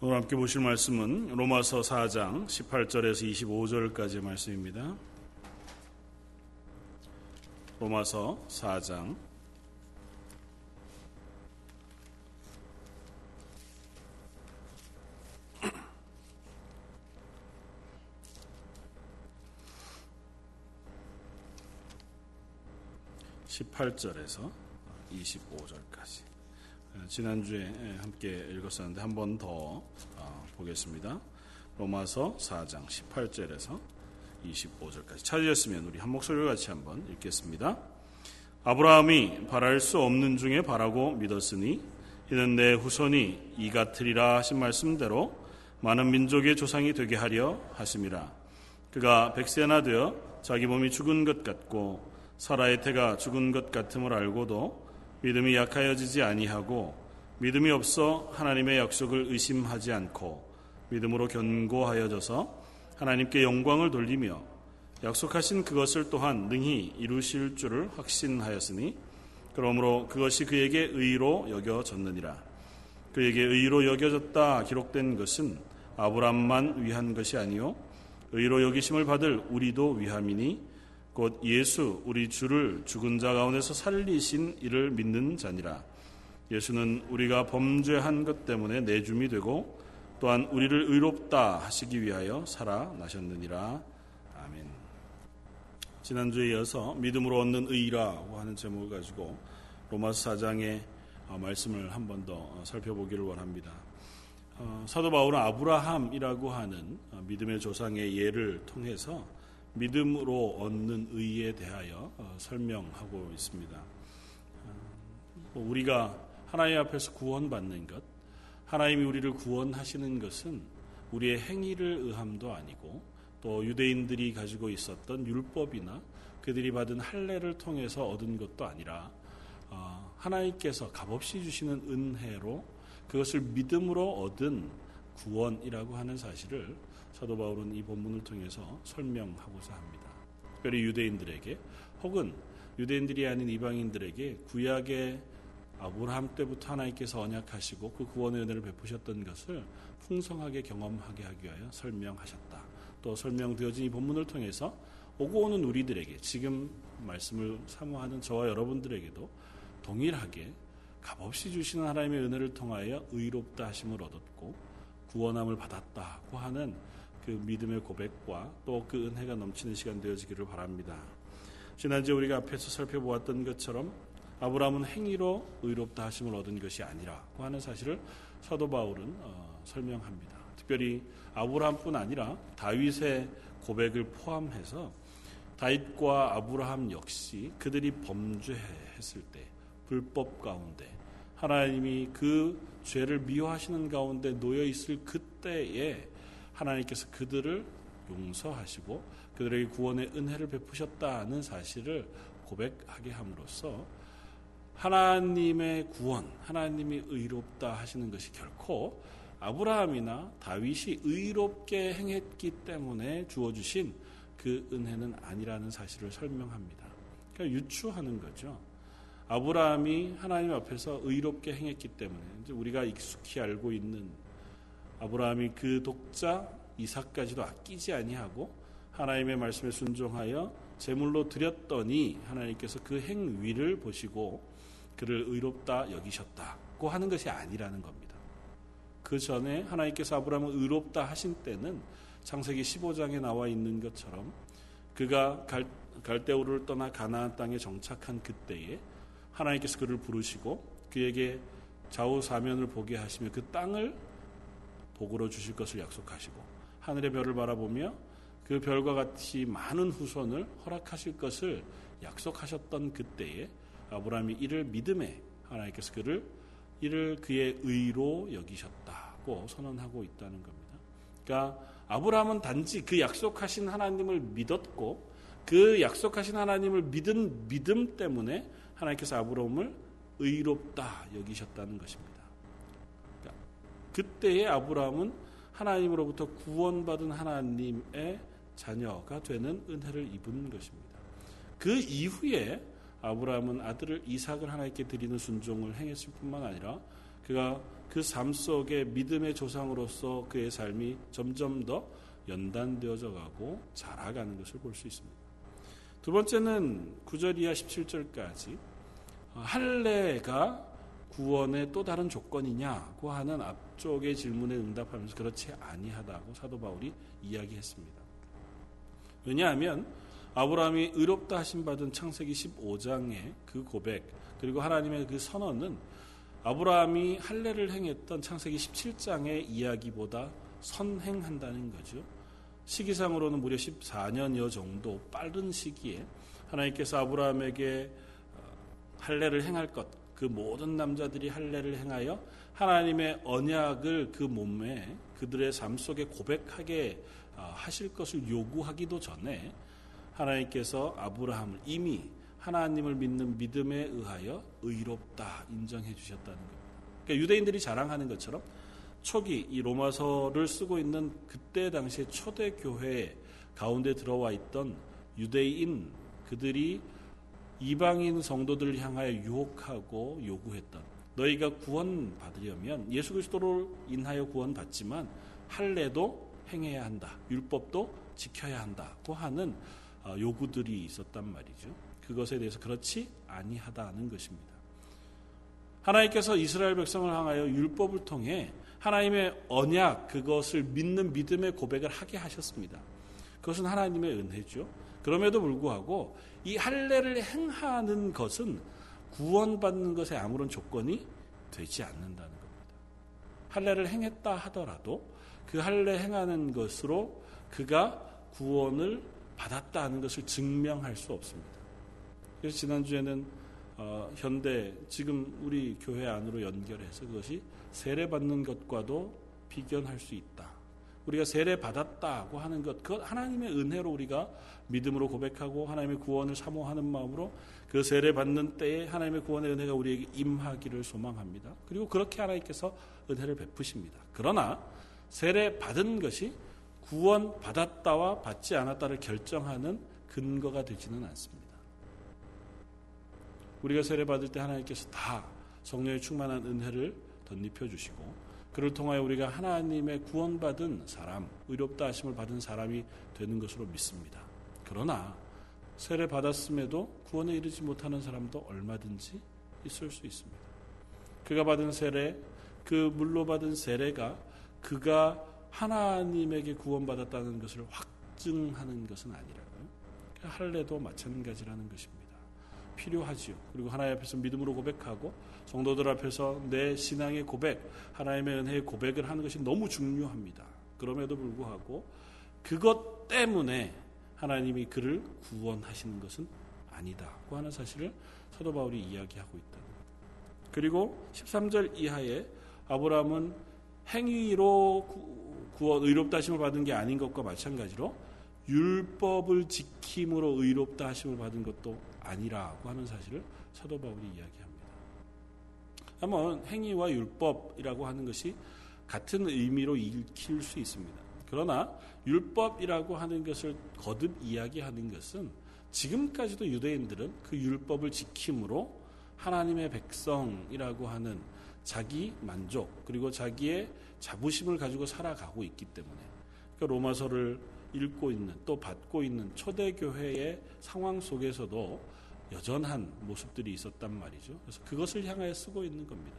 오늘 함께 보실 말씀은 로마서 4장 18절에서 25절까지의 말씀입니다. 로마서 4장 18절에서 25절까지. 지난주에 함께 읽었었는데 한 번 더 보겠습니다. 로마서 4장 18절에서 25절까지 찾으셨으면 우리 한 목소리로 같이 한번 읽겠습니다. 아브라함이 바랄 수 없는 중에 바라고 믿었으니 이는 내 후손이 이 같으리라 하신 말씀대로 많은 민족의 조상이 되게 하려 하심이라. 그가 백세나 되어 자기 몸이 죽은 것 같고 사라의 태가 죽은 것 같음을 알고도 믿음이 약하여지지 아니하고 믿음이 없어 하나님의 약속을 의심하지 않고 믿음으로 견고하여져서 하나님께 영광을 돌리며 약속하신 그것을 또한 능히 이루실 줄을 확신하였으니 그러므로 그것이 그에게 의로 여겨졌느니라. 그에게 의로 여겨졌다 기록된 것은 아브람만 위한 것이 아니요 의로 여기심을 받을 우리도 위함이니 곧 예수 우리 주를 죽은 자 가운데서 살리신 이를 믿는 자니라. 예수는 우리가 범죄한 것 때문에 내줌이 되고 또한 우리를 의롭다 하시기 위하여 살아나셨느니라. 아멘. 지난주에 이어서 믿음으로 얻는 의라고 하는 제목을 가지고 로마서 4장의 어, 말씀을 한 번 더 살펴보기를 원합니다. 어, 사도 바울은 아브라함이라고 하는 어, 믿음의 조상의 예를 통해서 믿음으로 얻는 의에 대하여 어, 설명하고 있습니다. 어, 뭐 우리가 하나님 앞에서 구원받는 것, 하나님이 우리를 구원하시는 것은 우리의 행위를 의함도 아니고 또 유대인들이 가지고 있었던 율법이나 그들이 받은 할례를 통해서 얻은 것도 아니라 어, 하나님께서 값없이 주시는 은혜로 그것을 믿음으로 얻은 구원이라고 하는 사실을 사도 바울은 이 본문을 통해서 설명하고자 합니다. 특별히 유대인들에게 혹은 유대인들이 아닌 이방인들에게 구약의 아브라함 때부터 하나님께서 언약하시고 그 구원의 은혜를 베푸셨던 것을 풍성하게 경험하게 하기 위하여 설명하셨다. 또 설명되어진 이 본문을 통해서 오고 오는 우리들에게 지금 말씀을 사모하는 저와 여러분들에게도 동일하게 값없이 주시는 하나님의 은혜를 통하여 의롭다 하심을 얻었고 구원함을 받았다고 하는 그 믿음의 고백과 또 그 은혜가 넘치는 시간 되어지기를 바랍니다. 지난주에 우리가 앞에서 살펴보았던 것처럼 아브라함은 행위로 의롭다 하심을 얻은 것이 아니라고 하는 사실을 사도 바울은 어, 설명합니다. 특별히 아브라함뿐 아니라 다윗의 고백을 포함해서 다윗과 아브라함 역시 그들이 범죄했을 때 불법 가운데 하나님이 그 죄를 미워하시는 가운데 놓여 있을 그때에 하나님께서 그들을 용서하시고 그들에게 구원의 은혜를 베푸셨다는 사실을 고백하게 함으로써 하나님의 구원, 하나님이 의롭다 하시는 것이 결코 아브라함이나 다윗이 의롭게 행했기 때문에 주어주신 그 은혜는 아니라는 사실을 설명합니다. 그러니까 유추하는 거죠. 아브라함이 하나님 앞에서 의롭게 행했기 때문에 우리가 익숙히 알고 있는 아브라함이 그 독자 이삭까지도 아끼지 아니하고 하나님의 말씀에 순종하여 제물로 드렸더니 하나님께서 그 행위를 보시고 그를 의롭다 여기셨다고 하는 것이 아니라는 겁니다. 그 전에 하나님께서 아브라함을 의롭다 하신 때는 창세기 15장에 나와 있는 것처럼 그가 갈, 갈대우를 떠나 가나안 땅에 정착한 그때에 하나님께서 그를 부르시고 그에게 좌우 사면을 보게 하시며 그 땅을 복으로 주실 것을 약속하시고 하늘의 별을 바라보며 그 별과 같이 많은 후손을 허락하실 것을 약속하셨던 그때에 아브라함이 이를 믿음에 하나님께서 그를 이를 그의 의로 여기셨다고 선언하고 있다는 겁니다. 그러니까 아브라함은 단지 그 약속하신 하나님을 믿었고 그 약속하신 하나님을 믿은 믿음 때문에 하나님께서 아브라함을 의롭다 여기셨다는 것입니다. 그러니까 그때의 아브라함은 하나님으로부터 구원받은 하나님의 자녀가 되는 은혜를 입은 것입니다. 그 이후에 아브라함은 아들을 이삭을 하나님께 드리는 순종을 행했을 뿐만 아니라 그가 그 삶 속에 믿음의 조상으로서 그의 삶이 점점 더 연단되어져 가고 자라가는 것을 볼 수 있습니다. 두 번째는 9절 이하 17절까지 할례가 구원의 또 다른 조건이냐고 하는 앞쪽의 질문에 응답하면서 그렇지 아니하다고 사도 바울이 이야기했습니다. 왜냐하면 아브라함이 의롭다 하심 받은 창세기 15장의 그 고백 그리고 하나님의 그 선언은 아브라함이 할례를 행했던 창세기 17장의 이야기보다 선행한다는 거죠. 시기상으로는 무려 14년여 정도 빠른 시기에 하나님께서 아브라함에게 어, 할례를 행할 것, 그 모든 남자들이 할례를 행하여 하나님의 언약을 그 몸에 그들의 삶 속에 고백하게 어, 하실 것을 요구하기도 전에 하나님께서 아브라함을 이미 하나님을 믿는 믿음에 의하여 의롭다 인정해 주셨다는 겁니다. 그러니까 유대인들이 자랑하는 것처럼 초기 이 로마서를 쓰고 있는 그때 당시에 초대 교회 가운데 들어와 있던 유대인 그들이 이방인 성도들을 향하여 유혹하고 요구했던 너희가 구원 받으려면 예수 그리스도를 인하여 구원 받지만 할례도 행해야 한다. 율법도 지켜야 한다고 하는 어, 요구들이 있었단 말이죠. 그것에 대해서 그렇지 아니하다는 것입니다. 하나님께서 이스라엘 백성을 향하여 율법을 통해 하나님의 언약 그것을 믿는 믿음의 고백을 하게 하셨습니다. 그것은 하나님의 은혜죠. 그럼에도 불구하고 이 할례를 행하는 것은 구원받는 것에 아무런 조건이 되지 않는다는 겁니다. 할례를 행했다 하더라도 그 할례 행하는 것으로 그가 구원을 받았다 하는 것을 증명할 수 없습니다. 그래서 지난주에는 어, 현대 지금 우리 교회 안으로 연결해서 그것이 세례 받는 것과도 비견할 수 있다. 우리가 세례 받았다고 하는 것, 그 하나님의 은혜로 우리가 믿음으로 고백하고 하나님의 구원을 사모하는 마음으로 그 세례 받는 때에 하나님의 구원의 은혜가 우리에게 임하기를 소망합니다. 그리고 그렇게 하나님께서 은혜를 베푸십니다. 그러나 세례 받은 것이 구원 받았다와 받지 않았다를 결정하는 근거가 되지는 않습니다. 우리가 세례 받을 때 하나님께서 다 성령의 충만한 은혜를 덧입혀 주시고 그를 통하여 우리가 하나님의 구원받은 사람, 의롭다 하심을 받은 사람이 되는 것으로 믿습니다. 그러나 세례 받았음에도 구원에 이르지 못하는 사람도 얼마든지 있을 수 있습니다. 그가 받은 세례, 그 물로 받은 세례가 그가 하나님에게 구원받았다는 것을 확증하는 것은 아니라고요. 할례도 마찬가지라는 것입니다. 필요하지요. 그리고 하나님 앞에서 믿음으로 고백하고 성도들 앞에서 내 신앙의 고백, 하나님의 은혜의 고백을 하는 것이 너무 중요합니다. 그럼에도 불구하고 그것 때문에 하나님이 그를 구원하시는 것은 아니다고 하는 사실을 사도 바울이 이야기하고 있다. 그리고 13절 이하에 아브라함은 행위로 구원 의롭다 하심을 받은 게 아닌 것과 마찬가지로 율법을 지킴으로 의롭다 하심을 받은 것도 아니라고 하는 사실을 사도 바울이 이야기합니다. 한번 행위와 율법이라고 하는 것이 같은 의미로 읽힐 수 있습니다. 그러나 율법이라고 하는 것을 거듭 이야기하는 것은 지금까지도 유대인들은 그 율법을 지킴으로 하나님의 백성이라고 하는 자기 만족 그리고 자기의 자부심을 가지고 살아가고 있기 때문에 로마서를 읽고 있는 또 받고 있는 초대교회의 상황 속에서도 여전한 모습들이 있었단 말이죠. 그래서 그것을 향하여 쓰고 있는 겁니다.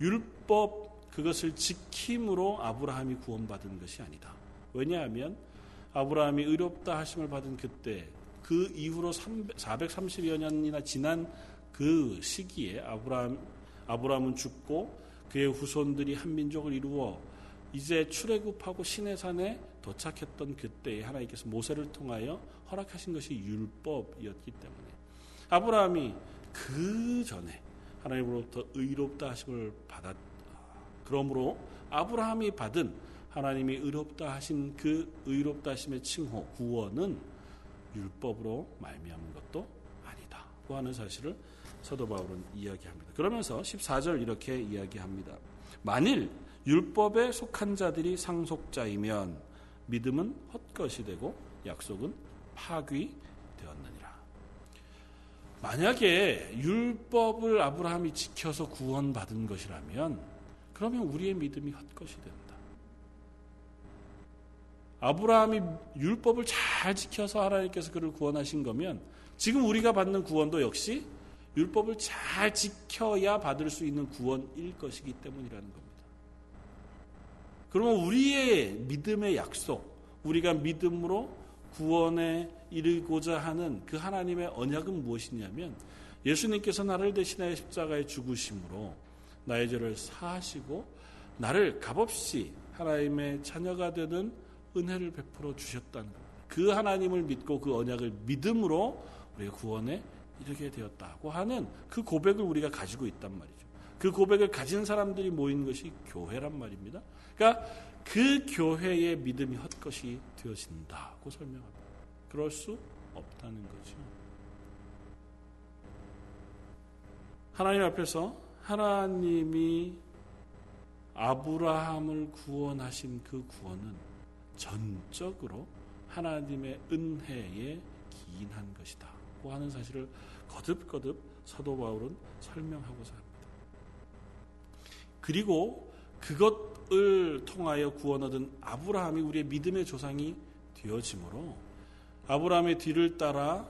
율법 그것을 지킴으로 아브라함이 구원받은 것이 아니다. 왜냐하면 아브라함이 의롭다 하심을 받은 그때 그 이후로 430여 년이나 지난 그 시기에 아브라함 아브라함은 죽고 그의 후손들이 한 민족을 이루어 이제 출애굽하고 시내산에 도착했던 그때에 하나님께서 모세를 통하여 허락하신 것이 율법이었기 때문에 아브라함이 그 전에 하나님으로부터 의롭다 하심을 받았 그러므로 아브라함이 받은 하나님이 의롭다 하신 그 의롭다 하심의 칭호 구원은 율법으로 말미암은 것도 아니다 고 하는 사실을 사도 바울은 이야기합니다. 그러면서 14절 이렇게 이야기합니다. 만일 율법에 속한 자들이 상속자이면 믿음은 헛것이 되고 약속은 파귀되었느니라. 만약에 율법을 아브라함이 지켜서 구원받은 것이라면 그러면 우리의 믿음이 헛것이 된다. 아브라함이 율법을 잘 지켜서 하나님께서 그를 구원하신 거면 지금 우리가 받는 구원도 역시 율법을 잘 지켜야 받을 수 있는 구원일 것이기 때문이라는 겁니다. 그러면 우리의 믿음의 약속, 우리가 믿음으로 구원에 이르고자 하는 그 하나님의 언약은 무엇이냐면 예수님께서 나를 대신하여 십자가에 죽으심으로 나의 죄를 사하시고 나를 값없이 하나님의 자녀가 되는 은혜를 베풀어 주셨다는. 그 하나님을 믿고 그 언약을 믿음으로 우리가 구원에 이르게 되었다고 하는 그 고백을 우리가 가지고 있단 말이죠. 그 고백을 가진 사람들이 모인 것이 교회란 말입니다. 그러니까 그 교회의 믿음이 헛것이 되어진다고 설명합니다. 그럴 수 없다는 거죠. 하나님 앞에서 하나님이 아브라함을 구원하신 그 구원은 전적으로 하나님의 은혜에 기인한 것이다. 고 하는 사실을 거듭거듭 사도 바울은 설명하고자 합니다. 그리고 그것을 통하여 구원 얻은 아브라함이 우리의 믿음의 조상이 되어지므로 아브라함의 뒤를 따라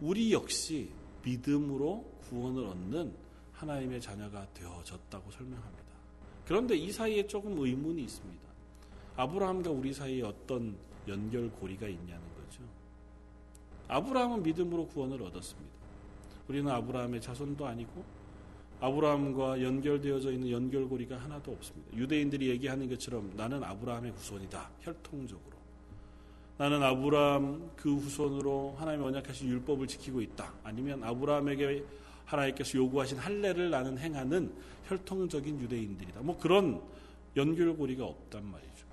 우리 역시 믿음으로 구원을 얻는 하나님의 자녀가 되어졌다고 설명합니다. 그런데 이 사이에 조금 의문이 있습니다. 아브라함과 우리 사이에 어떤 연결고리가 있냐는 거죠. 아브라함은 믿음으로 구원을 얻었습니다. 우리는 아브라함의 자손도 아니고 아브라함과 연결되어져 있는 연결고리가 하나도 없습니다. 유대인들이 얘기하는 것처럼 나는 아브라함의 후손이다. 혈통적으로. 나는 아브라함 그 후손으로 하나님의 언약하신 율법을 지키고 있다. 아니면 아브라함에게 하나님께서 요구하신 할례를 나는 행하는 혈통적인 유대인들이다. 뭐 그런 연결고리가 없단 말이죠.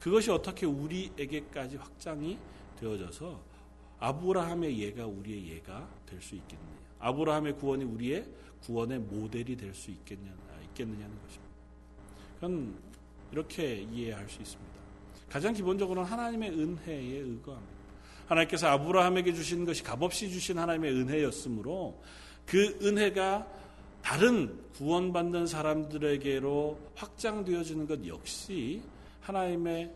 그것이 어떻게 우리에게까지 확장이 되어져서 아브라함의 예가 우리의 예가 될 수 있겠느냐. 아브라함의 구원이 우리의 구원의 모델이 될 수 있겠냐, 있겠느냐는 것입니다. 그건 이렇게 이해할 수 있습니다. 가장 기본적으로는 하나님의 은혜에 의거합니다. 하나님께서 아브라함에게 주신 것이 값없이 주신 하나님의 은혜였으므로 그 은혜가 다른 구원받는 사람들에게로 확장되어지는 것 역시 하나님의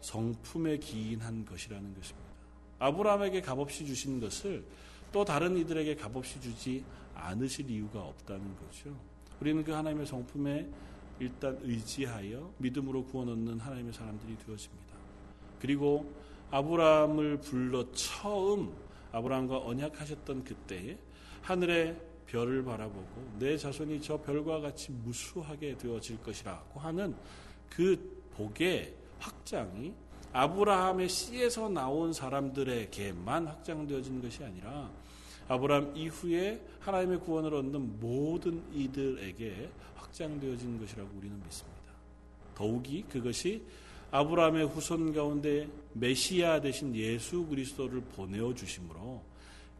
성품에 기인한 것이라는 것입니다. 아브라함에게 값없이 주신 것을 또 다른 이들에게 값없이 주지 않으실 이유가 없다는 거죠. 우리는 그 하나님의 성품에 일단 의지하여 믿음으로 구원 얻는 하나님의 사람들이 되어집니다. 그리고 아브라함을 불러 처음 아브라함과 언약하셨던 그때에 하늘의 별을 바라보고 내 자손이 저 별과 같이 무수하게 되어질 것이라고 하는 그 복의 확장이 아브라함의 씨에서 나온 사람들에게만 확장되어진 것이 아니라 아브라함 이후에 하나님의 구원을 얻는 모든 이들에게 확장되어진 것이라고 우리는 믿습니다. 더욱이 그것이 아브라함의 후손 가운데 메시아 되신 예수 그리스도를 보내어 주심으로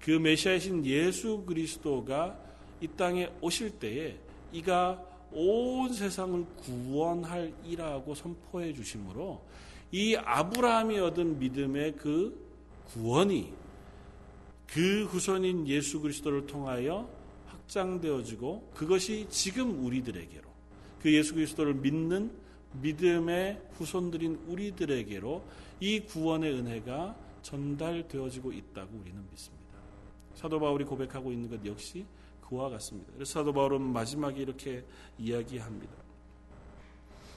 그 메시아이신 예수 그리스도가 이 땅에 오실 때에 이가 온 세상을 구원할 이라고 선포해 주심으로 이 아브라함이 얻은 믿음의 그 구원이 그 후손인 예수 그리스도를 통하여 확장되어지고 그것이 지금 우리들에게로 그 예수 그리스도를 믿는 믿음의 후손들인 우리들에게로 이 구원의 은혜가 전달되어지고 있다고 우리는 믿습니다. 사도 바울이 고백하고 있는 것 역시 그와 같습니다. 그래서 사도 바울은 마지막에 이렇게 이야기합니다.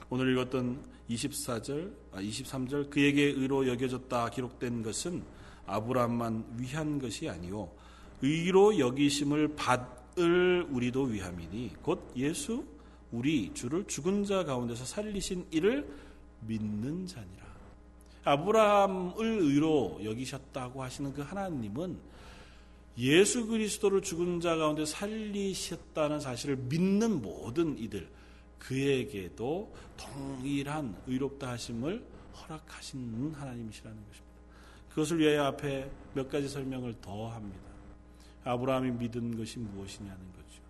오늘 읽었던 24절, 아, 23절 그에게 의로 여겨졌다 기록된 것은 아브라함만 위한 것이 아니요 의로 여기심을 받을 우리도 위함이니 곧 예수 우리 주를 죽은 자 가운데서 살리신 이를 믿는 자니라. 아브라함을 의로 여기셨다고 하시는 그 하나님은 예수 그리스도를 죽은 자 가운데 살리셨다는 사실을 믿는 모든 이들 그에게도 동일한 의롭다 하심을 허락하시는 하나님이시라는 것입니다. 그것을 위하여 앞에 몇 가지 설명을 더 합니다. 아브라함이 믿은 것이 무엇이냐는 거죠.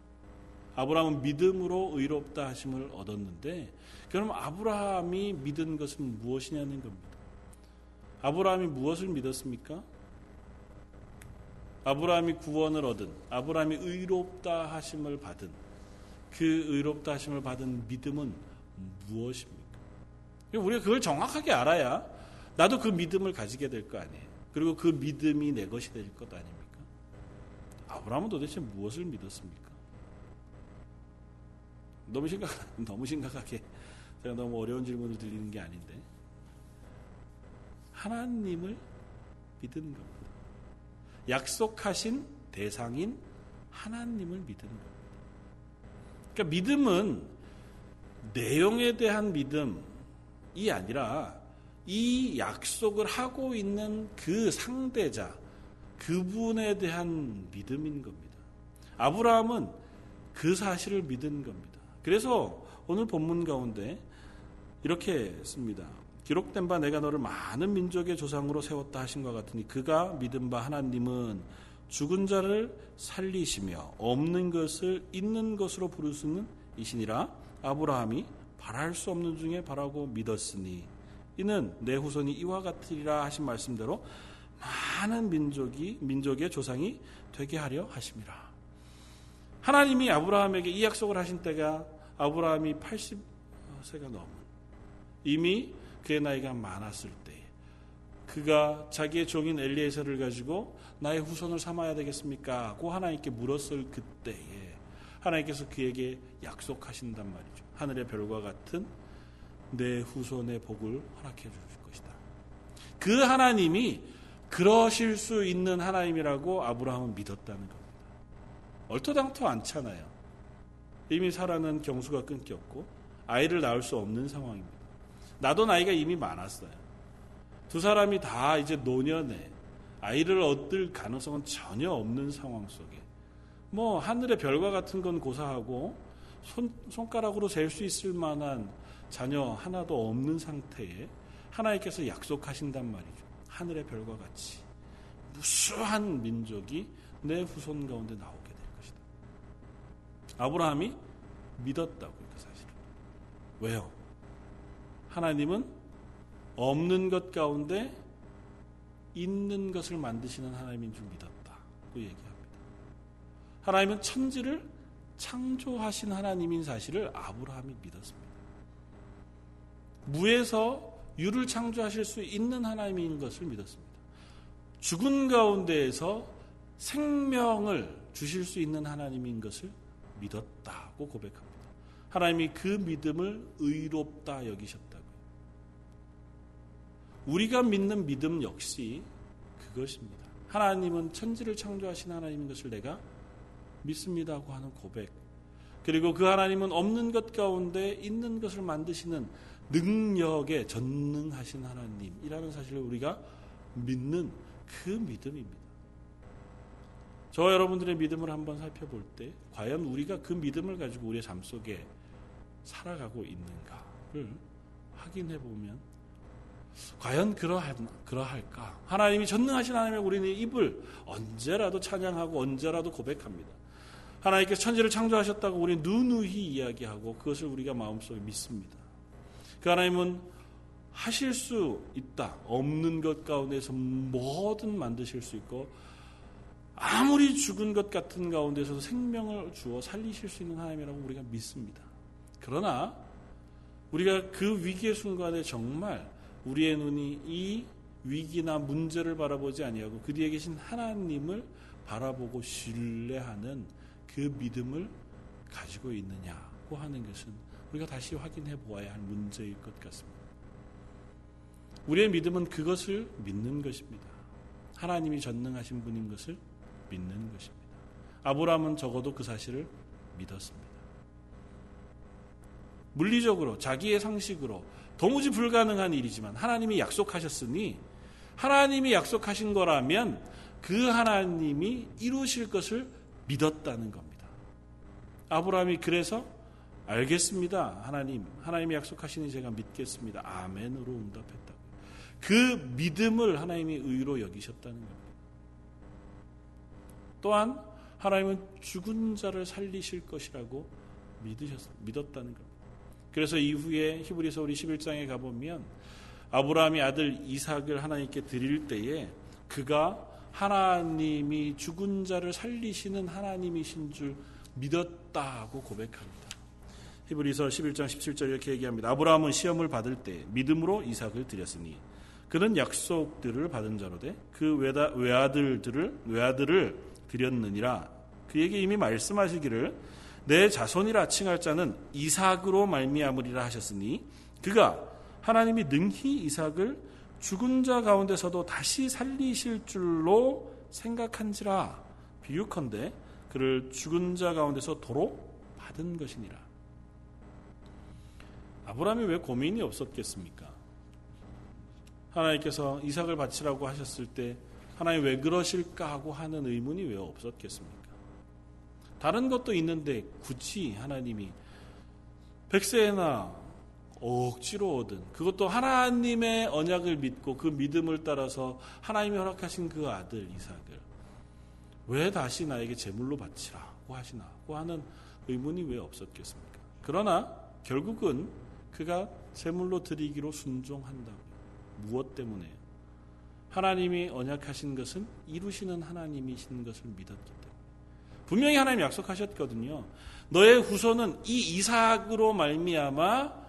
아브라함은 믿음으로 의롭다 하심을 얻었는데 그럼 아브라함이 믿은 것은 무엇이냐는 겁니다. 아브라함이 무엇을 믿었습니까? 아브라함이 구원을 얻은 아브라함이 의롭다 하심을 받은 그 의롭다 하심을 받은 믿음은 무엇입니까? 우리가 그걸 정확하게 알아야 나도 그 믿음을 가지게 될 거 아니에요. 그리고 그 믿음이 내 것이 될 것 아닙니까? 아브라함은 도대체 무엇을 믿었습니까? 너무 심각, 너무 심각하게 제가 너무 어려운 질문을 드리는 게 아닌데 하나님을 믿은 겁니다. 약속하신 대상인 하나님을 믿은 겁니다. 그러니까 믿음은 내용에 대한 믿음이 아니라 이 약속을 하고 있는 그 상대자, 그분에 대한 믿음인 겁니다. 아브라함은 그 사실을 믿은 겁니다. 그래서 오늘 본문 가운데 이렇게 씁니다. 기록된 바 내가 너를 많은 민족의 조상으로 세웠다 하신 것 같으니 그가 믿은 바 하나님은 죽은 자를 살리시며 없는 것을 있는 것으로 부르시는 이시니라 아브라함이 바랄 수 없는 중에 바라고 믿었으니 이는 내 후손이 이와 같으리라 하신 말씀대로 많은 민족이 민족의 조상이 되게 하려 하심이라. 하나님이 아브라함에게 이 약속을 하신 때가 아브라함이 80세가 넘은 이미 그의 나이가 많았을 때에 그가 자기의 종인 엘리에서를 가지고 나의 후손을 삼아야 되겠습니까? 고 하나님께 물었을 그때에 하나님께서 그에게 약속하신단 말이죠. 하늘의 별과 같은 내 후손의 복을 허락해 주실 것이다. 그 하나님이 그러실 수 있는 하나님이라고 아브라함은 믿었다는 겁니다. 얼토당토 않잖아요. 이미 살아는 경수가 끊겼고 아이를 낳을 수 없는 상황입니다. 나도 나이가 이미 많았어요. 두 사람이 다 이제 노년에 아이를 얻을 가능성은 전혀 없는 상황 속에 뭐 하늘의 별과 같은 건 고사하고 손, 손가락으로 셀수 있을 만한 자녀 하나도 없는 상태에 하나님께서 약속하신단 말이죠. 하늘의 별과 같이 무수한 민족이 내 후손 가운데 나오게 될 것이다. 아브라함이 믿었다고요, 그 사실을. 왜요? 하나님은 없는 것 가운데 있는 것을 만드시는 하나님인 줄 믿었다고 얘기합니다. 하나님은 천지를 창조하신 하나님인 사실을 아브라함이 믿었습니다. 무에서 유를 창조하실 수 있는 하나님인 것을 믿었습니다. 죽은 가운데에서 생명을 주실 수 있는 하나님인 것을 믿었다고 고백합니다. 하나님이 그 믿음을 의롭다 여기셨다고요. 우리가 믿는 믿음 역시 그것입니다. 하나님은 천지를 창조하신 하나님인 것을 내가 믿습니다고 하는 고백. 그리고 그 하나님은 없는 것 가운데 있는 것을 만드시는 능력에 전능하신 하나님이라는 사실을 우리가 믿는 그 믿음입니다. 저 여러분들의 믿음을 한번 살펴볼 때 과연 우리가 그 믿음을 가지고 우리의 삶 속에 살아가고 있는가를 확인해 보면 과연 그러할, 그러할까? 하나님이 전능하신 하나님의 우리는 입을 언제라도 찬양하고 언제라도 고백합니다. 하나님께서 천지를 창조하셨다고 우리는 누누이 이야기하고 그것을 우리가 마음속에 믿습니다. 그 하나님은 하실 수 있다. 없는 것 가운데서 뭐든 만드실 수 있고 아무리 죽은 것 같은 가운데서도 생명을 주어 살리실 수 있는 하나님이라고 우리가 믿습니다. 그러나 우리가 그 위기의 순간에 정말 우리의 눈이 이 위기나 문제를 바라보지 아니하고 그 뒤에 계신 하나님을 바라보고 신뢰하는 그 믿음을 가지고 있느냐고 하는 것은 우리가 다시 확인해 보아야 할 문제일 것 같습니다. 우리의 믿음은 그것을 믿는 것입니다. 하나님이 전능하신 분인 것을 믿는 것입니다. 아브라함은 적어도 그 사실을 믿었습니다. 물리적으로 자기의 상식으로 도무지 불가능한 일이지만 하나님이 약속하셨으니 하나님이 약속하신 거라면 그 하나님이 이루실 것을 믿었다는 겁니다. 아브라함이 그래서 알겠습니다. 하나님, 하나님이 약속하시니 제가 믿겠습니다. 아멘으로 응답했다고. 그 믿음을 하나님이 의로 여기셨다는 겁니다. 또한 하나님은 죽은 자를 살리실 것이라고 믿으셨, 믿었다는 겁니다. 그래서 이후에 히브리서 우리 11장에 가보면 아브라함이 아들 이삭을 하나님께 드릴 때에 그가 하나님이 죽은 자를 살리시는 하나님이신 줄 믿었다고 고백합니다. 히브리서 11장 17절 이렇게 얘기합니다. 아브라함은 시험을 받을 때 믿음으로 이삭을 드렸으니 그는 약속들을 받은 자로되 그 외다, 외아들들을 외아들을 드렸느니라 그에게 이미 말씀하시기를 내 자손이라 칭할 자는 이삭으로 말미암으리라 하셨으니 그가 하나님이 능히 이삭을 죽은 자 가운데서도 다시 살리실 줄로 생각한지라 비유컨대 그를 죽은 자 가운데서 도로 받은 것이니라. 아브라함이 왜 고민이 없었겠습니까? 하나님께서 이삭을 바치라고 하셨을 때 하나님 왜 그러실까 하고 하는 의문이 왜 없었겠습니까? 다른 것도 있는데 굳이 하나님이 백세나 억지로 얻은 그것도 하나님의 언약을 믿고 그 믿음을 따라서 하나님이 허락하신 그 아들 이삭을 왜 다시 나에게 제물로 바치라고 하시나고 하는 의문이 왜 없었겠습니까? 그러나 결국은 그가 제물로 드리기로 순종한다고요. 무엇 때문에요? 하나님이 언약하신 것은 이루시는 하나님이신 것을 믿었기 때문에 분명히 하나님 약속하셨거든요. 너의 후손은 이 이삭으로 말미암아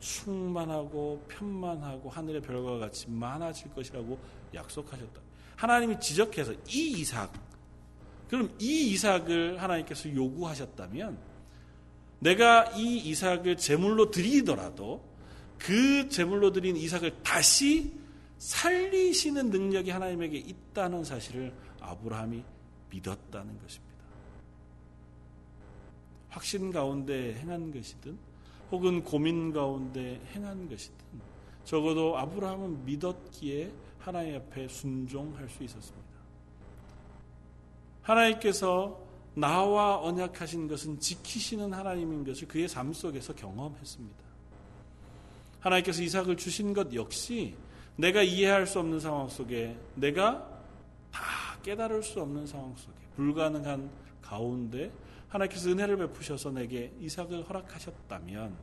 충만하고 편만하고 하늘의 별과 같이 많아질 것이라고 약속하셨다. 하나님이 지적해서 이 이삭, 그럼 이 이삭을 하나님께서 요구하셨다면 내가 이 이삭을 제물로 드리더라도 그 제물로 드린 이삭을 다시 살리시는 능력이 하나님에게 있다는 사실을 아브라함이 믿었다는 것입니다. 확신 가운데 행한 것이든 혹은 고민 가운데 행한 것이든 적어도 아브라함은 믿었기에 하나님 앞에 순종할 수 있었습니다. 하나님께서 나와 언약하신 것은 지키시는 하나님인 것을 그의 삶 속에서 경험했습니다. 하나님께서 이삭을 주신 것 역시 내가 이해할 수 없는 상황 속에 내가 다 깨달을 수 없는 상황 속에 불가능한 가운데 하나님께서 은혜를 베푸셔서 내게 이삭을 허락하셨다면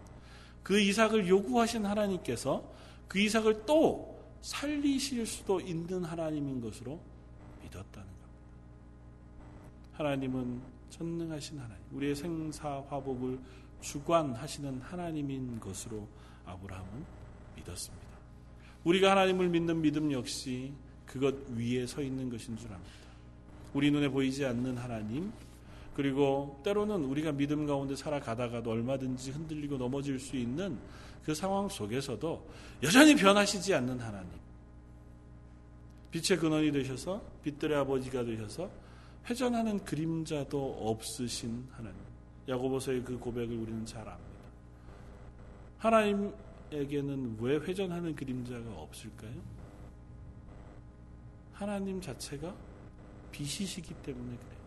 그 이삭을 요구하신 하나님께서 그 이삭을 또 살리실 수도 있는 하나님인 것으로 믿었다는 겁니다. 하나님은 전능하신 하나님, 우리의 생사 화복을 주관하시는 하나님인 것으로 아브라함은 믿었습니다. 우리가 하나님을 믿는 믿음 역시 그것 위에 서 있는 것인 줄 압니다. 우리 눈에 보이지 않는 하나님, 그리고 때로는 우리가 믿음 가운데 살아가다가도 얼마든지 흔들리고 넘어질 수 있는 그 상황 속에서도 여전히 변하시지 않는 하나님. 빛의 근원이 되셔서 빛들의 아버지가 되셔서 회전하는 그림자도 없으신 하나님. 야고보서의 그 고백을 우리는 잘 압니다. 하나님에게는 왜 회전하는 그림자가 없을까요? 하나님 자체가 빛이시기 때문에 그래요.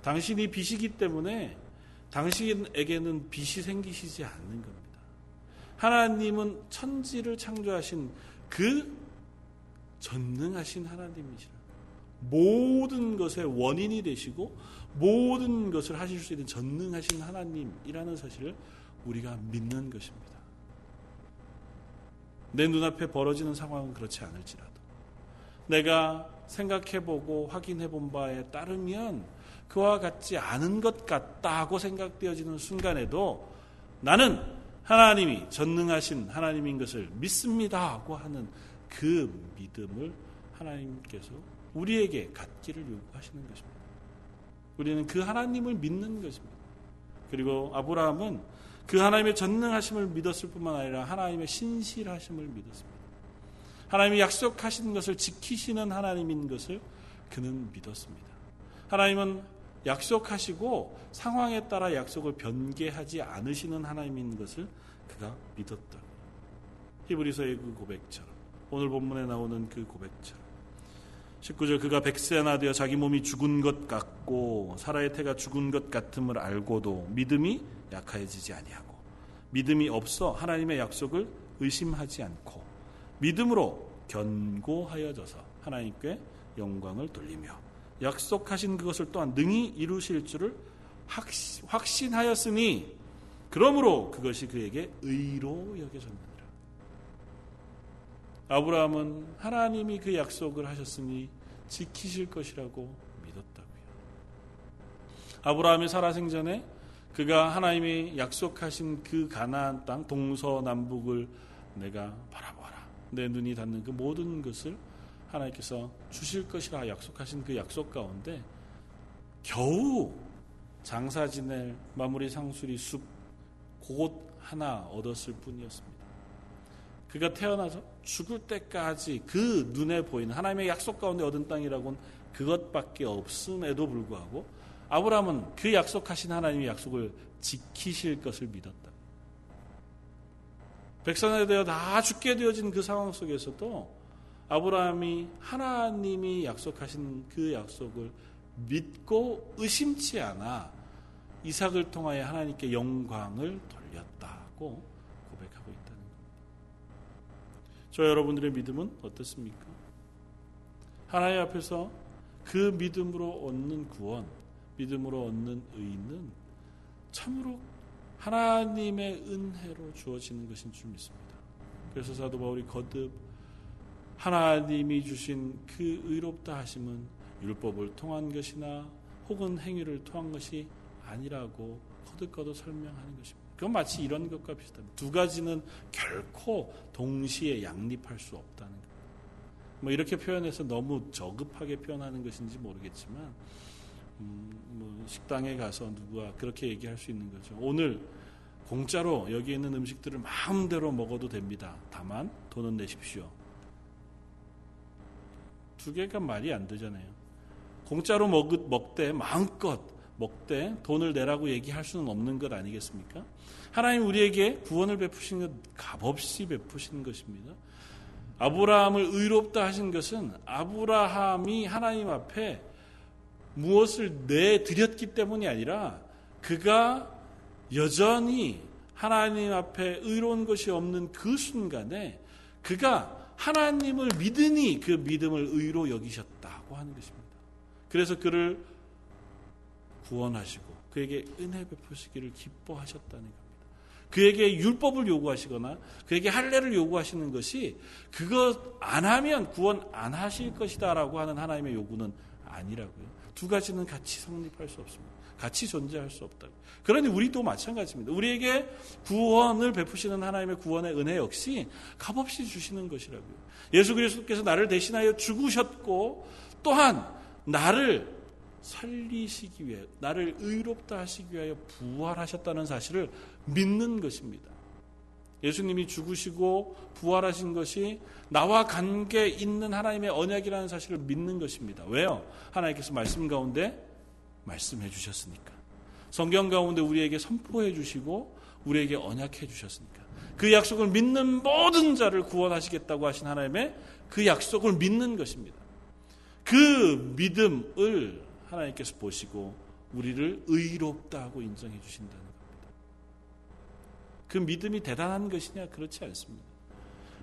당신이 빛이기 때문에 당신에게는 빛이 생기시지 않는 겁니다. 하나님은 천지를 창조하신 그 전능하신 하나님이시라. 모든 것의 원인이 되시고 모든 것을 하실 수 있는 전능하신 하나님이라는 사실을 우리가 믿는 것입니다. 내 눈앞에 벌어지는 상황은 그렇지 않을지라도 내가 생각해보고 확인해본 바에 따르면 그와 같지 않은 것 같다고 생각되어지는 순간에도 나는 하나님이 전능하신 하나님인 것을 믿습니다 하고 하는 그 믿음을 하나님께서 우리에게 갖기를 요구하시는 것입니다. 우리는 그 하나님을 믿는 것입니다. 그리고 아브라함은 그 하나님의 전능하심을 믿었을 뿐만 아니라 하나님의 신실하심을 믿었습니다. 하나님이 약속하신 것을 지키시는 하나님인 것을 그는 믿었습니다. 하나님은 약속하시고 상황에 따라 약속을 변개하지 않으시는 하나님인 것을 그가 믿었다. 히브리서의 그 고백처럼 오늘 본문에 나오는 그 고백처럼 19절 그가 백세나 되어 자기 몸이 죽은 것 같고 사라의 태가 죽은 것 같음을 알고도 믿음이 약해지지 아니하고 믿음이 없어 하나님의 약속을 의심하지 않고 믿음으로 견고하여져서 하나님께 영광을 돌리며 약속하신 그것을 또한 능히 이루실 줄을 확신하였으니 그러므로 그것이 그에게 의로 여겨졌느니라. 아브라함은 하나님이 그 약속을 하셨으니 지키실 것이라고 믿었다고요. 아브라함이 살아생전에 그가 하나님이 약속하신 그 가나안 땅 동서남북을 내가 바라봐라. 내 눈이 닿는 그 모든 것을 하나님께서 주실 것이라 약속하신 그 약속 가운데 겨우 장사 지낼 마무리 상수리 숲곳 하나 얻었을 뿐이었습니다. 그가 태어나서 죽을 때까지 그 눈에 보이는 하나님의 약속 가운데 얻은 땅이라고는 그것밖에 없음에도 불구하고 아브라함은 그 약속하신 하나님의 약속을 지키실 것을 믿었다. 백성에 되어 다 죽게 되어진 그 상황 속에서도 아브라함이 하나님이 약속하신 그 약속을 믿고 의심치 않아 이삭을 통하여 하나님께 영광을 돌렸다고 고백하고 있다는 겁니다. 저 여러분들의 믿음은 어떻습니까? 하나님 앞에서 그 믿음으로 얻는 구원, 믿음으로 얻는 의는 참으로 하나님의 은혜로 주어지는 것인 줄 믿습니다. 그래서 사도 바울이 거듭 하나님이 주신 그 의롭다 하심은 율법을 통한 것이나 혹은 행위를 통한 것이 아니라고 거듭거듭 설명하는 것입니다. 그건 마치 이런 것과 비슷합니다. 두 가지는 결코 동시에 양립할 수 없다는 것. 뭐 이렇게 표현해서 너무 저급하게 표현하는 것인지 모르겠지만 음, 뭐 식당에 가서 누가 그렇게 얘기할 수 있는 거죠. 오늘 공짜로 여기 있는 음식들을 마음대로 먹어도 됩니다. 다만 돈은 내십시오. 두 개가 말이 안 되잖아요. 공짜로 먹, 먹되 마음껏 먹되 돈을 내라고 얘기할 수는 없는 것 아니겠습니까? 하나님 우리에게 구원을 베푸신 것 값없이 베푸신 것입니다. 아브라함을 의롭다 하신 것은 아브라함이 하나님 앞에 무엇을 내드렸기 때문이 아니라 그가 여전히 하나님 앞에 의로운 것이 없는 그 순간에 그가 하나님을 믿으니 그 믿음을 의로 여기셨다고 하는 것입니다. 그래서 그를 구원하시고 그에게 은혜 베푸시기를 기뻐하셨다는 겁니다. 그에게 율법을 요구하시거나 그에게 할례를 요구하시는 것이 그것 안 하면 구원 안 하실 것이다라고 하는 하나님의 요구는 아니라고요. 두 가지는 같이 성립할 수 없습니다. 같이 존재할 수 없다. 그러니 우리도 마찬가지입니다. 우리에게 구원을 베푸시는 하나님의 구원의 은혜 역시 값없이 주시는 것이라고요. 예수 그리스도께서 나를 대신하여 죽으셨고 또한 나를 살리시기 위해 나를 의롭다 하시기 위하여 부활하셨다는 사실을 믿는 것입니다. 예수님이 죽으시고 부활하신 것이 나와 관계 있는 하나님의 언약이라는 사실을 믿는 것입니다. 왜요? 하나님께서 말씀 가운데 말씀해 주셨으니까. 성경 가운데 우리에게 선포해 주시고 우리에게 언약해 주셨으니까. 그 약속을 믿는 모든 자를 구원하시겠다고 하신 하나님의 그 약속을 믿는 것입니다. 그 믿음을 하나님께서 보시고 우리를 의롭다 하고 인정해 주신다는. 그 믿음이 대단한 것이냐? 그렇지 않습니다.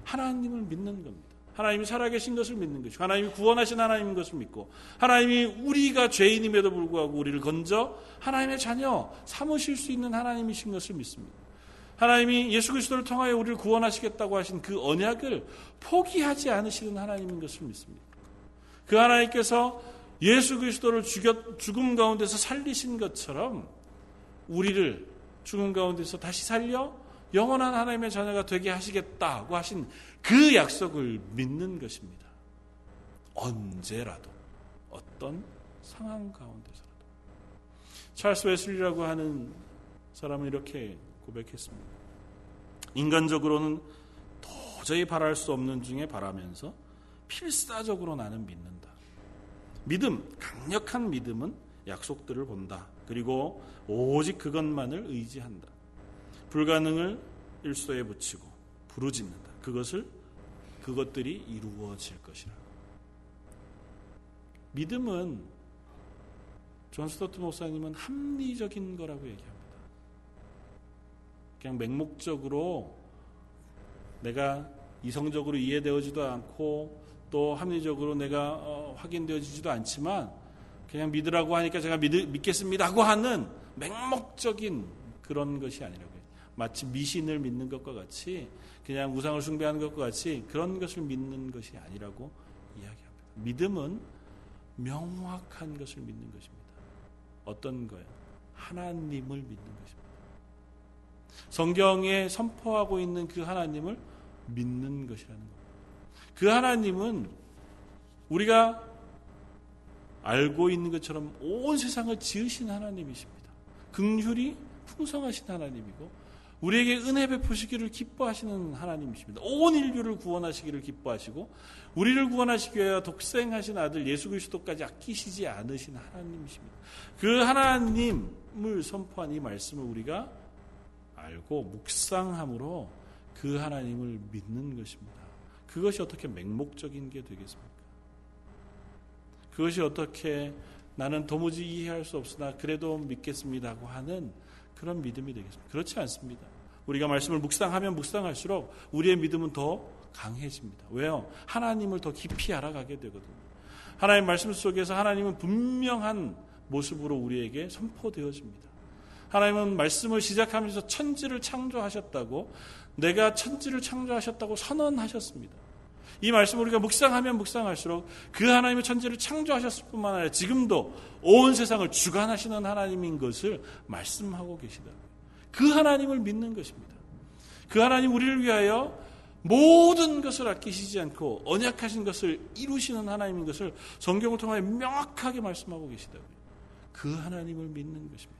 하나님을 믿는 겁니다. 하나님이 살아계신 것을 믿는 것이고 하나님이 구원하신 하나님인 것을 믿고 하나님이 우리가 죄인임에도 불구하고 우리를 건져 하나님의 자녀 삼으실 수 있는 하나님이신 것을 믿습니다. 하나님이 예수 그리스도를 통하여 우리를 구원하시겠다고 하신 그 언약을 포기하지 않으시는 하나님인 것을 믿습니다. 그 하나님께서 예수 그리스도를 죽였, 죽음 가운데서 살리신 것처럼 우리를 죽음 가운데서 다시 살려 영원한 하나님의 자녀가 되게 하시겠다고 하신 그 약속을 믿는 것입니다. 언제라도 어떤 상황 가운데서라도 찰스 웨슬리라고 하는 사람은 이렇게 고백했습니다. 인간적으로는 도저히 바랄 수 없는 중에 바라면서 필사적으로 나는 믿는다. 믿음, 강력한 믿음은 약속들을 본다. 그리고 오직 그것만을 의지한다. 불가능을 일소에 붙이고 부르짖는다. 그것을 그것들이 이루어질 것이라. 믿음은 존 스토트 목사님은 합리적인 거라고 얘기합니다. 그냥 맹목적으로 내가 이성적으로 이해되어지도 않고 또 합리적으로 내가 어, 확인되어지지도 않지만 그냥 믿으라고 하니까 제가 믿, 믿겠습니다 하고 하는 맹목적인 그런 것이 아니라고요. 마치 미신을 믿는 것과 같이 그냥 우상을 숭배하는 것과 같이 그런 것을 믿는 것이 아니라고 이야기합니다. 믿음은 명확한 것을 믿는 것입니다. 어떤 거예요? 하나님을 믿는 것입니다. 성경에 선포하고 있는 그 하나님을 믿는 것이라는 겁니다. 그 하나님은 우리가 알고 있는 것처럼 온 세상을 지으신 하나님이십니다. 긍휼이 풍성하신 하나님이고 우리에게 은혜 베푸시기를 기뻐하시는 하나님이십니다. 온 인류를 구원하시기를 기뻐하시고 우리를 구원하시기 위하여 독생하신 아들 예수 그리스도까지 아끼시지 않으신 하나님이십니다. 그 하나님을 선포한 이 말씀을 우리가 알고 묵상함으로 그 하나님을 믿는 것입니다. 그것이 어떻게 맹목적인 게 되겠습니까? 그것이 어떻게 나는 도무지 이해할 수 없으나 그래도 믿겠습니다고 하는 그런 믿음이 되겠습니다. 그렇지 않습니다. 우리가 말씀을 묵상하면 묵상할수록 우리의 믿음은 더 강해집니다. 왜요? 하나님을 더 깊이 알아가게 되거든요. 하나님 말씀 속에서 하나님은 분명한 모습으로 우리에게 선포되어집니다. 하나님은 말씀을 시작하면서 천지를 창조하셨다고 내가 천지를 창조하셨다고 선언하셨습니다. 이 말씀을 우리가 묵상하면 묵상할수록 그 하나님의 천지를 창조하셨을 뿐만 아니라 지금도 온 세상을 주관하시는 하나님인 것을 말씀하고 계시다. 그 하나님을 믿는 것입니다. 그 하나님 우리를 위하여 모든 것을 아끼시지 않고 언약하신 것을 이루시는 하나님인 것을 성경을 통하여 명확하게 말씀하고 계시다고요. 그 하나님을 믿는 것입니다.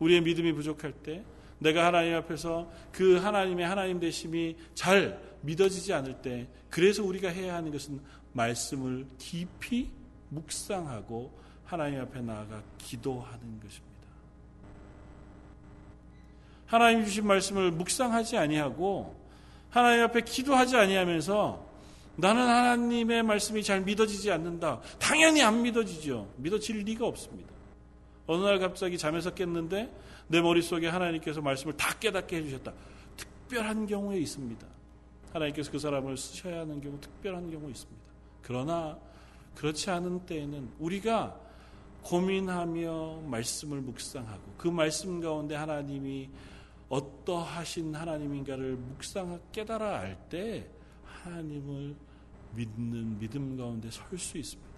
우리의 믿음이 부족할 때 내가 하나님 앞에서 그 하나님의 하나님 되심이 잘 믿어지지 않을 때 그래서 우리가 해야 하는 것은 말씀을 깊이 묵상하고 하나님 앞에 나아가 기도하는 것입니다. 하나님 주신 말씀을 묵상하지 아니하고 하나님 앞에 기도하지 아니하면서 나는 하나님의 말씀이 잘 믿어지지 않는다. 당연히 안 믿어지죠. 믿어질 리가 없습니다. 어느 날 갑자기 잠에서 깼는데 내 머릿속에 하나님께서 말씀을 다 깨닫게 해주셨다. 특별한 경우에 있습니다. 하나님께서 그 사람을 쓰셔야 하는 경우 특별한 경우 있습니다. 그러나 그렇지 않은 때에는 우리가 고민하며 말씀을 묵상하고 그 말씀 가운데 하나님이 어떠하신 하나님인가를 묵상 깨달아 알 때 하나님을 믿는 믿음 가운데 설 수 있습니다.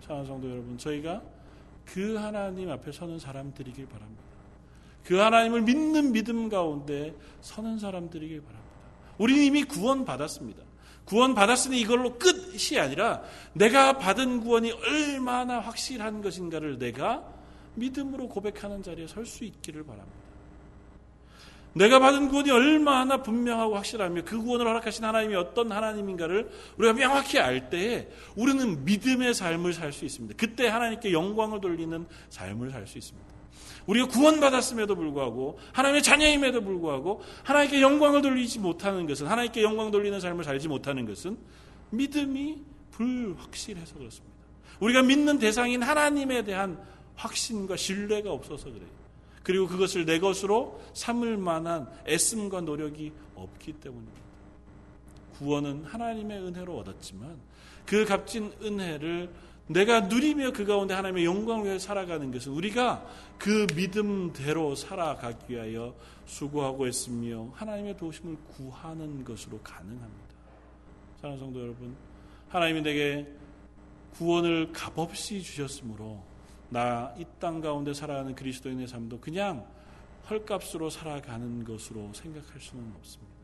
사랑하는 성도 여러분, 저희가 그 하나님 앞에 서는 사람들이길 바랍니다. 그 하나님을 믿는 믿음 가운데 서는 사람들이길 바랍니다. 우리는 이미 구원 받았습니다. 구원 받았으니 이걸로 끝이 아니라 내가 받은 구원이 얼마나 확실한 것인가를 내가 믿음으로 고백하는 자리에 설 수 있기를 바랍니다. 내가 받은 구원이 얼마나 분명하고 확실하며 그 구원을 허락하신 하나님이 어떤 하나님인가를 우리가 명확히 알 때에 우리는 믿음의 삶을 살 수 있습니다. 그때 하나님께 영광을 돌리는 삶을 살 수 있습니다. 우리가 구원받았음에도 불구하고 하나님의 자녀임에도 불구하고 하나님께 영광을 돌리지 못하는 것은 하나님께 영광 돌리는 삶을 살지 못하는 것은 믿음이 불확실해서 그렇습니다. 우리가 믿는 대상인 하나님에 대한 확신과 신뢰가 없어서 그래요. 그리고 그것을 내 것으로 삼을 만한 애씀과 노력이 없기 때문입니다. 구원은 하나님의 은혜로 얻었지만 그 값진 은혜를 내가 누리며 그 가운데 하나님의 영광을 위해 살아가는 것은 우리가 그 믿음대로 살아가기 위하여 수고하고 있으며 하나님의 도심을 구하는 것으로 가능합니다. 사랑하는 성도 여러분, 하나님이 내게 구원을 값없이 주셨으므로 나 이 땅 가운데 살아가는 그리스도인의 삶도 그냥 헐값으로 살아가는 것으로 생각할 수는 없습니다.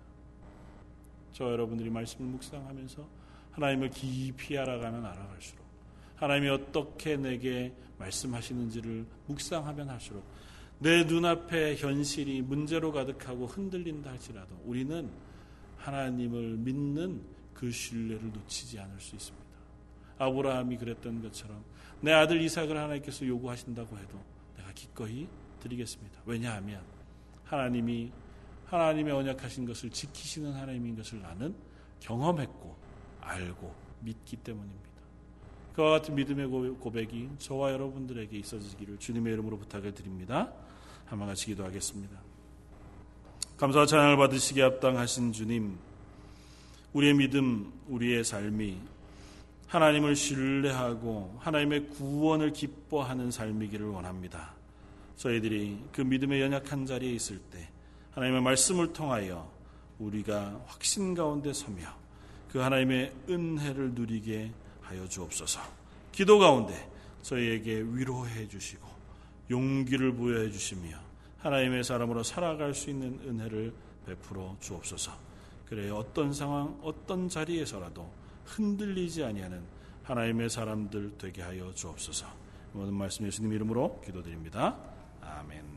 저 여러분들이 말씀을 묵상하면서 하나님을 깊이 알아가면 알아갈수록 하나님이 어떻게 내게 말씀하시는지를 묵상하면 할수록 내 눈앞에 현실이 문제로 가득하고 흔들린다 할지라도 우리는 하나님을 믿는 그 신뢰를 놓치지 않을 수 있습니다. 아브라함이 그랬던 것처럼 내 아들 이삭을 하나님께서 요구하신다고 해도 내가 기꺼이 드리겠습니다. 왜냐하면 하나님이 하나님의 언약하신 것을 지키시는 하나님인 것을 나는 경험했고 알고 믿기 때문입니다. 그와 같은 믿음의 고백이 저와 여러분들에게 있어지기를 주님의 이름으로 부탁을 드립니다. 한번 같이 기도하겠습니다. 감사와 찬양을 받으시기에 합당하신 주님, 우리의 믿음, 우리의 삶이 하나님을 신뢰하고 하나님의 구원을 기뻐하는 삶이기를 원합니다. 저희들이 그 믿음의 연약한 자리에 있을 때 하나님의 말씀을 통하여 우리가 확신 가운데 서며 그 하나님의 은혜를 누리게 하여 주옵소서. 기도 가운데 저희에게 위로해 주시고 용기를 부여해 주시며 하나님의 사람으로 살아갈 수 있는 은혜를 베풀어 주옵소서. 그래 어떤 상황, 어떤 자리에서라도 흔들리지 아니하는 하나님의 사람들 되게 하여 주옵소서. 모든 말씀 예수님 이름으로 기도드립니다. 아멘.